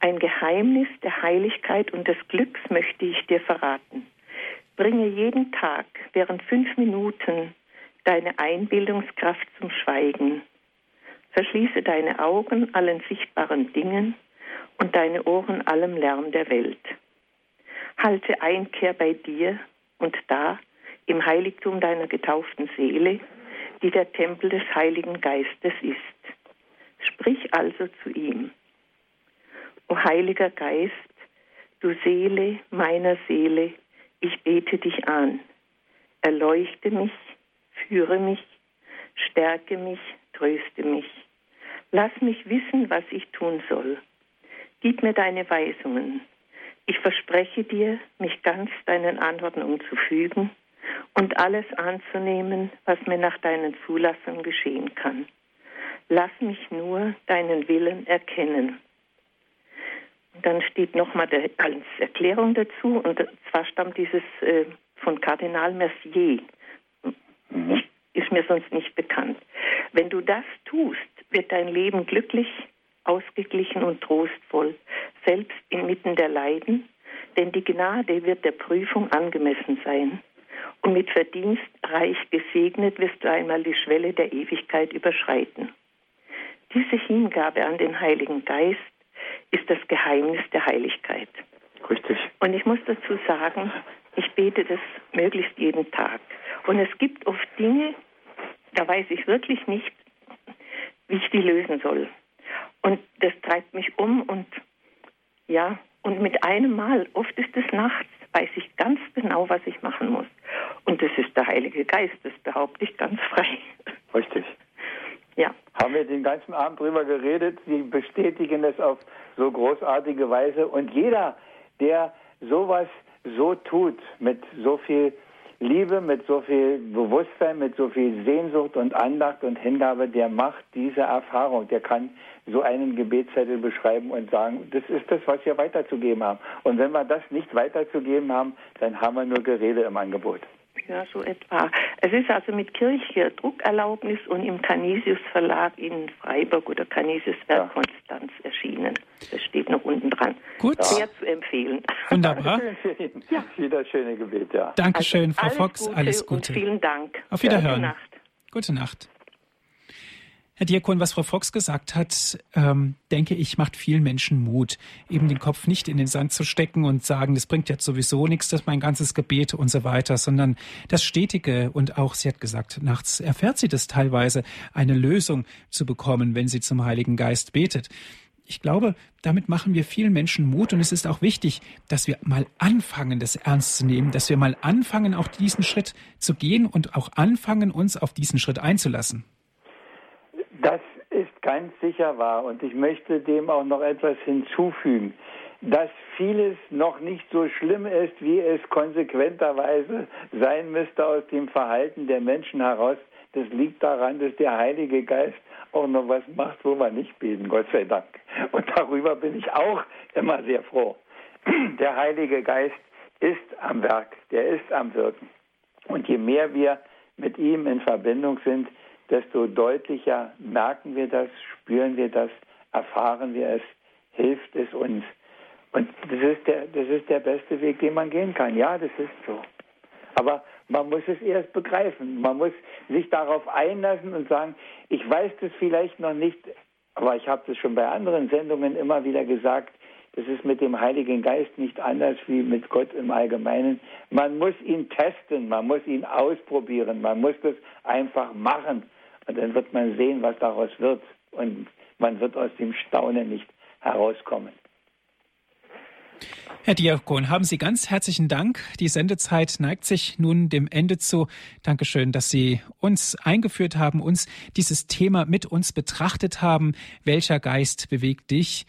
Ein Geheimnis der Heiligkeit und des Glücks möchte ich dir verraten. Bringe jeden Tag während fünf Minuten deine Einbildungskraft zum Schweigen. Verschließe deine Augen allen sichtbaren Dingen und deine Ohren allem Lärm der Welt. Halte Einkehr bei dir und da im Heiligtum deiner getauften Seele, die der Tempel des Heiligen Geistes ist. Sprich also zu ihm. O Heiliger Geist, du Seele meiner Seele, ich bete dich an. Erleuchte mich, führe mich, stärke mich, tröste mich. Lass mich wissen, was ich tun soll. Gib mir deine Weisungen. Ich verspreche dir, mich ganz deinen Anordnungen zu fügen und alles anzunehmen, was mir nach deinen Zulassungen geschehen kann. Lass mich nur deinen Willen erkennen. Dann steht nochmal als Erklärung dazu, und zwar stammt dieses äh, von Kardinal Mercier. Mhm. Ist mir sonst nicht bekannt. Wenn du das tust, wird dein Leben glücklich, ausgeglichen und trostvoll, selbst inmitten der Leiden, denn die Gnade wird der Prüfung angemessen sein. Und mit Verdienst reich gesegnet wirst du einmal die Schwelle der Ewigkeit überschreiten. Diese Hingabe an den Heiligen Geist ist das Geheimnis der Heiligkeit. Richtig. Und ich muss dazu sagen, ich bete das möglichst jeden Tag. Und es gibt oft Dinge, da weiß ich wirklich nicht, wie ich die lösen soll. Und das treibt mich um und ja, und mit einem Mal, oft ist es nachts, weiß ich ganz genau, was ich machen muss. Und das ist der Heilige Geist, das behaupte ich ganz frei. Richtig. Ja. Haben wir den ganzen Abend drüber geredet. Sie bestätigen es auf so großartige Weise. Und jeder, der sowas so tut, mit so viel Liebe, mit so viel Bewusstsein, mit so viel Sehnsucht und Andacht und Hingabe, der macht diese Erfahrung. Der kann so einen Gebetszettel beschreiben und sagen, das ist das, was wir weiterzugeben haben. Und wenn wir das nicht weiterzugeben haben, dann haben wir nur Gerede im Angebot. Ja, so etwa. Es ist also mit Kirche Druckerlaubnis und im Canisius Verlag in Freiburg oder Canisius Werk ja. Konstanz erschienen. Das steht noch unten dran. Gut. Sehr zu empfehlen. Wunderbar. ja. Wieder schöne Gebet, ja. Dankeschön, also Frau Fox. Gute alles Gute. Und vielen Dank. Auf Wiederhören. Gute Nacht. Gute Nacht. Herr Diakon, was Frau Fox gesagt hat, ähm, denke ich, macht vielen Menschen Mut, eben den Kopf nicht in den Sand zu stecken und sagen, das bringt jetzt sowieso nichts, das ist mein ganzes Gebet und so weiter, sondern das Stetige und auch, sie hat gesagt, nachts erfährt sie das teilweise, eine Lösung zu bekommen, wenn sie zum Heiligen Geist betet. Ich glaube, damit machen wir vielen Menschen Mut und es ist auch wichtig, dass wir mal anfangen, das ernst zu nehmen, dass wir mal anfangen, auch diesen Schritt zu gehen und auch anfangen, uns auf diesen Schritt einzulassen. Das ist ganz sicher wahr und ich möchte dem auch noch etwas hinzufügen, dass vieles noch nicht so schlimm ist, wie es konsequenterweise sein müsste aus dem Verhalten der Menschen heraus. Das liegt daran, dass der Heilige Geist auch noch was macht, wo wir nicht beten, Gott sei Dank. Und darüber bin ich auch immer sehr froh. Der Heilige Geist ist am Werk, der ist am Wirken. Und je mehr wir mit ihm in Verbindung sind, desto deutlicher merken wir das, spüren wir das, erfahren wir es, hilft es uns. Und das ist der, das ist der beste Weg, den man gehen kann. Ja, das ist so. Aber man muss es erst begreifen. Man muss sich darauf einlassen und sagen, ich weiß das vielleicht noch nicht, aber ich habe das schon bei anderen Sendungen immer wieder gesagt, das ist mit dem Heiligen Geist nicht anders wie mit Gott im Allgemeinen. Man muss ihn testen, man muss ihn ausprobieren, man muss das einfach machen. Und dann wird man sehen, was daraus wird. Und man wird aus dem Staunen nicht herauskommen. Herr Diakon, haben Sie ganz herzlichen Dank. Die Sendezeit neigt sich nun dem Ende zu. Dankeschön, dass Sie uns eingeführt haben, uns dieses Thema mit uns betrachtet haben. Welcher Geist bewegt dich?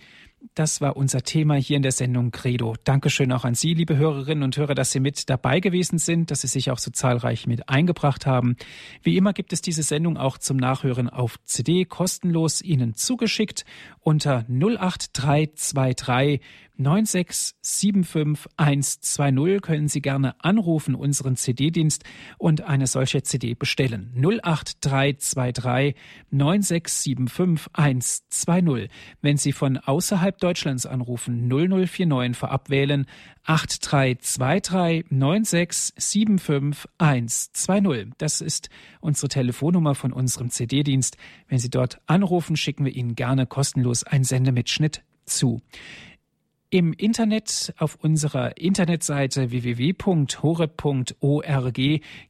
Das war unser Thema hier in der Sendung Credo. Dankeschön auch an Sie, liebe Hörerinnen und Hörer, dass Sie mit dabei gewesen sind, dass Sie sich auch so zahlreich mit eingebracht haben. Wie immer gibt es diese Sendung auch zum Nachhören auf CD kostenlos Ihnen zugeschickt unter 08323 9675120 können Sie gerne anrufen, unseren CD-Dienst und eine solche CD bestellen. 08323 9675120. Wenn Sie von außerhalb Deutschlands anrufen, 0049 vorab wählen 8323 9675120. Das ist unsere Telefonnummer von unserem CD-Dienst. Wenn Sie dort anrufen, schicken wir Ihnen gerne kostenlos einen Sendemitschnitt zu. Im Internet auf unserer Internetseite www.horeb.org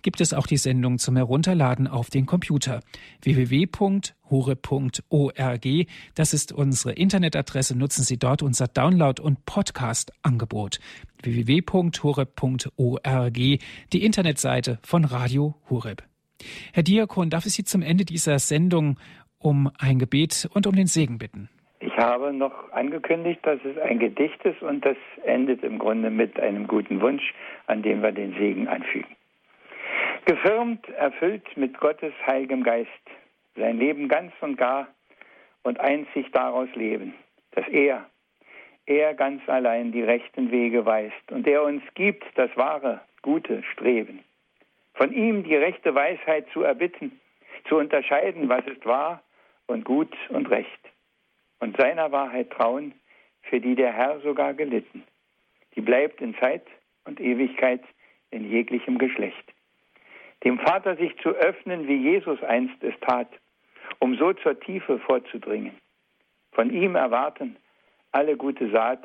gibt es auch die Sendung zum Herunterladen auf den Computer. www.horeb.org, das ist unsere Internetadresse. Nutzen Sie dort unser Download- und Podcast-Angebot. www.horeb.org, die Internetseite von Radio Horeb. Herr Diakon, darf ich Sie zum Ende dieser Sendung um ein Gebet und um den Segen bitten? Ich habe noch angekündigt, dass es ein Gedicht ist und das endet im Grunde mit einem guten Wunsch, an dem wir den Segen anfügen. Gefirmt, erfüllt mit Gottes heiligem Geist, sein Leben ganz und gar und einzig daraus leben, dass er, er ganz allein die rechten Wege weist und er uns gibt das wahre, gute Streben. Von ihm die rechte Weisheit zu erbitten, zu unterscheiden, was ist wahr und gut und recht und seiner Wahrheit trauen, für die der Herr sogar gelitten. Die bleibt in Zeit und Ewigkeit in jeglichem Geschlecht. Dem Vater sich zu öffnen, wie Jesus einst es tat, um so zur Tiefe vorzudringen. Von ihm erwarten alle gute Saat,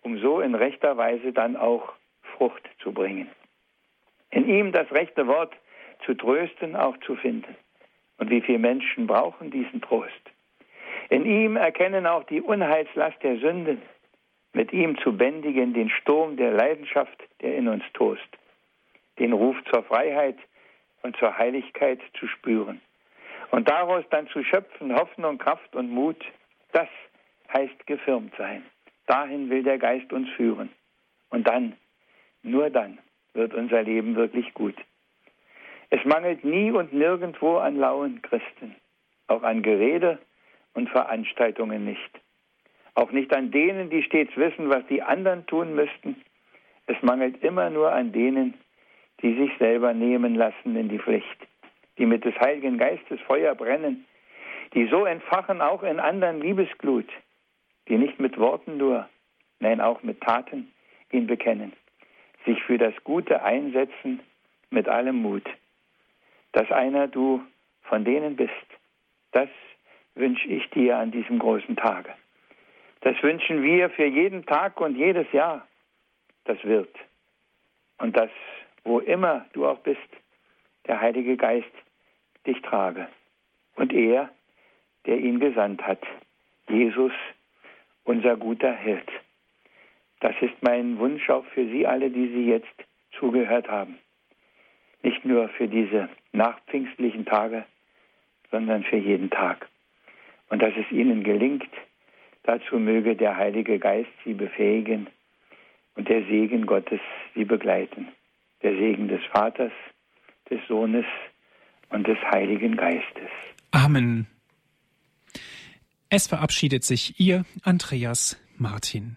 um so in rechter Weise dann auch Frucht zu bringen. In ihm das rechte Wort zu trösten, auch zu finden. Und wie viele Menschen brauchen diesen Trost? In ihm erkennen auch die Unheilslast der Sünden, mit ihm zu bändigen den Sturm der Leidenschaft, der in uns tost, den Ruf zur Freiheit und zur Heiligkeit zu spüren und daraus dann zu schöpfen Hoffnung, Kraft und Mut, das heißt gefirmt sein. Dahin will der Geist uns führen. Und dann, nur dann, wird unser Leben wirklich gut. Es mangelt nie und nirgendwo an lauen Christen, auch an Gerede und Veranstaltungen nicht. Auch nicht an denen, die stets wissen, was die anderen tun müssten. Es mangelt immer nur an denen, die sich selber nehmen lassen in die Pflicht, die mit des Heiligen Geistes Feuer brennen, die so entfachen auch in anderen Liebesglut, die nicht mit Worten nur, nein auch mit Taten ihn bekennen, sich für das Gute einsetzen mit allem Mut. Dass einer du von denen bist, das wünsche ich dir an diesem großen Tage. Das wünschen wir für jeden Tag und jedes Jahr. Das wird. Und dass, wo immer du auch bist, der Heilige Geist dich trage. Und er, der ihn gesandt hat, Jesus, unser guter Hirt. Das ist mein Wunsch auch für Sie alle, die Sie jetzt zugehört haben. Nicht nur für diese nachpfingstlichen Tage, sondern für jeden Tag und dass es ihnen gelingt. Dazu möge der Heilige Geist sie befähigen und der Segen Gottes sie begleiten. Der Segen des Vaters, des Sohnes und des Heiligen Geistes. Amen. Es verabschiedet sich Ihr Andreas Martin.